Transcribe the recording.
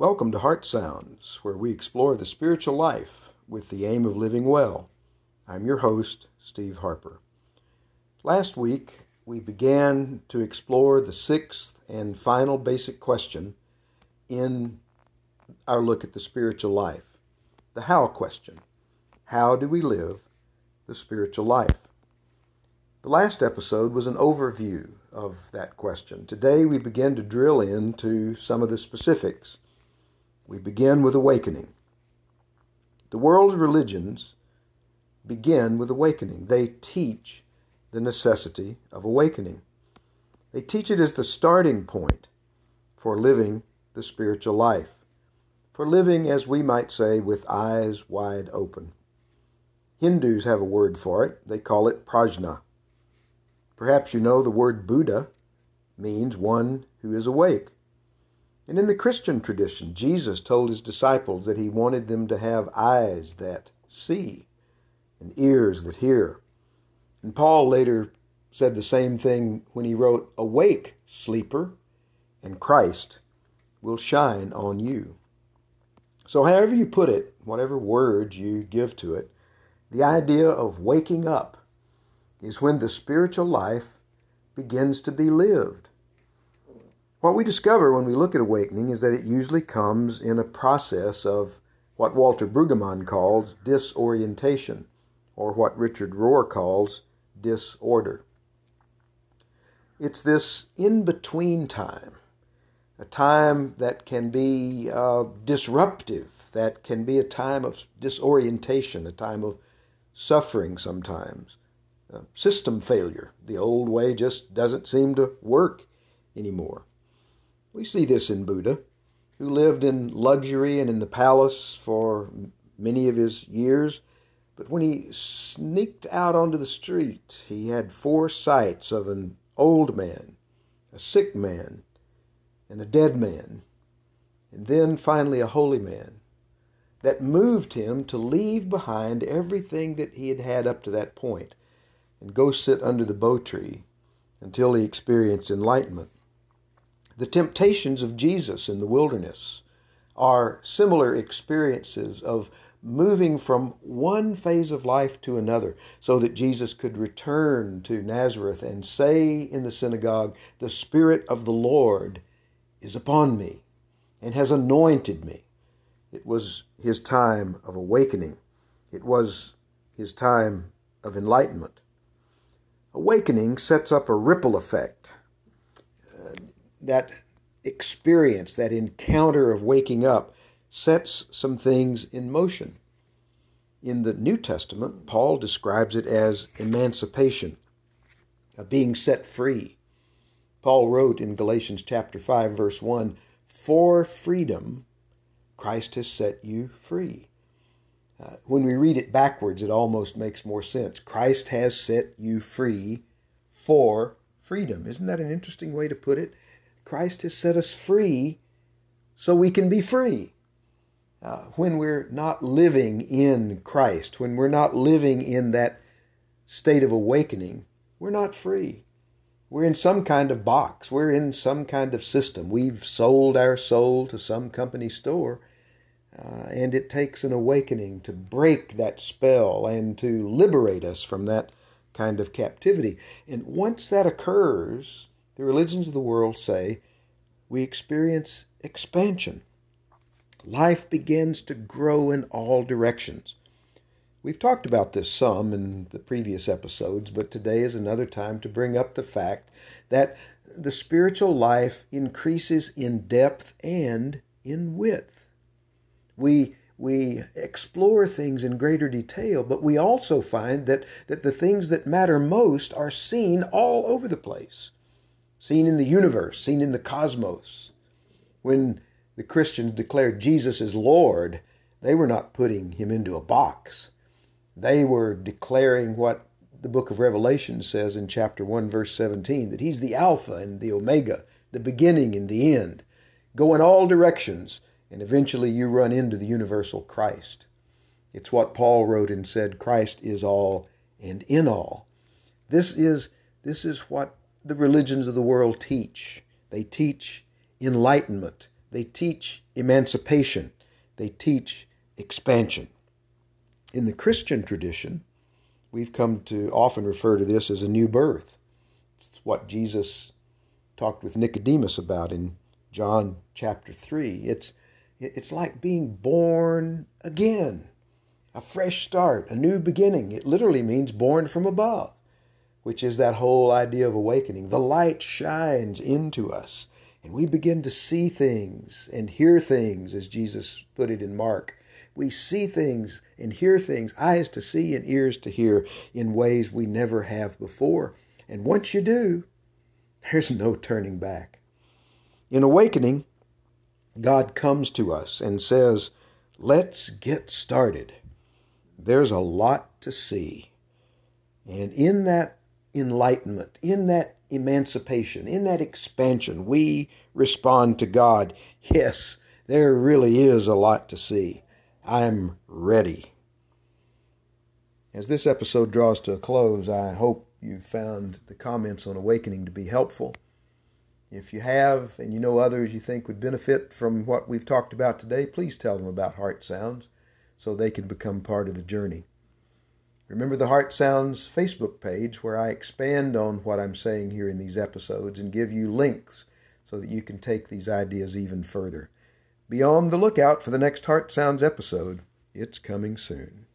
Welcome to Heart Sounds, where we explore the spiritual life with the aim of living well. I'm your host, Steve Harper. Last week, we began to explore the sixth and final basic question in our look at the spiritual life the how question. How do we live the spiritual life? The last episode was an overview of that question. Today, we begin to drill into some of the specifics. We begin with awakening. The world's religions begin with awakening. They teach the necessity of awakening. They teach it as the starting point for living the spiritual life, for living, as we might say, with eyes wide open. Hindus have a word for it. They call it prajna. Perhaps you know the word Buddha means one who is awake. And in the Christian tradition, Jesus told his disciples that he wanted them to have eyes that see and ears that hear. And Paul later said the same thing when he wrote, Awake, sleeper, and Christ will shine on you. So, however you put it, whatever word you give to it, the idea of waking up is when the spiritual life begins to be lived. What we discover when we look at awakening is that it usually comes in a process of what Walter Brueggemann calls disorientation, or what Richard Rohr calls disorder. It's this in between time, a time that can be uh, disruptive, that can be a time of disorientation, a time of suffering sometimes, uh, system failure. The old way just doesn't seem to work anymore. We see this in Buddha, who lived in luxury and in the palace for many of his years. But when he sneaked out onto the street, he had four sights of an old man, a sick man, and a dead man, and then finally a holy man that moved him to leave behind everything that he had had up to that point and go sit under the bo tree until he experienced enlightenment. The temptations of Jesus in the wilderness are similar experiences of moving from one phase of life to another so that Jesus could return to Nazareth and say in the synagogue, The Spirit of the Lord is upon me and has anointed me. It was his time of awakening, it was his time of enlightenment. Awakening sets up a ripple effect that experience, that encounter of waking up, sets some things in motion. In the New Testament, Paul describes it as emancipation, being set free. Paul wrote in Galatians chapter 5 verse 1, "For freedom Christ has set you free." Uh, when we read it backwards, it almost makes more sense. Christ has set you free for freedom. Isn't that an interesting way to put it? Christ has set us free so we can be free. Uh, when we're not living in Christ, when we're not living in that state of awakening, we're not free. We're in some kind of box. We're in some kind of system. We've sold our soul to some company store, uh, and it takes an awakening to break that spell and to liberate us from that kind of captivity. And once that occurs, the religions of the world say we experience expansion. Life begins to grow in all directions. We've talked about this some in the previous episodes, but today is another time to bring up the fact that the spiritual life increases in depth and in width. We we explore things in greater detail, but we also find that, that the things that matter most are seen all over the place seen in the universe, seen in the cosmos. When the Christians declared Jesus as Lord, they were not putting him into a box. They were declaring what the book of Revelation says in chapter 1, verse 17 that he's the Alpha and the Omega, the beginning and the end. Go in all directions, and eventually you run into the universal Christ. It's what Paul wrote and said Christ is all and in all. This is, this is what the religions of the world teach. They teach enlightenment. they teach emancipation, they teach expansion. In the Christian tradition, we've come to often refer to this as a new birth. It's what Jesus talked with Nicodemus about in John chapter 3. It's, it's like being born again, a fresh start, a new beginning. It literally means born from above, which is that whole idea of awakening. The light shines into us, and we begin to see things and hear things, as Jesus put it in Mark. We see things and hear things, eyes to see and ears to hear, in ways we never have before. And once you do, there's no turning back. In awakening, God comes to us and says, Let's get started. There's a lot to see. And in that enlightenment, in that emancipation, in that expansion, we respond to God, Yes, there really is a lot to see. I'm ready. As this episode draws to a close, I hope you've found the comments on awakening to be helpful. If you have, and you know others you think would benefit from what we've talked about today, please tell them about Heart Sounds so they can become part of the journey. Remember the Heart Sounds Facebook page where I expand on what I'm saying here in these episodes and give you links so that you can take these ideas even further. Be on the lookout for the next Heart Sounds episode. It's coming soon.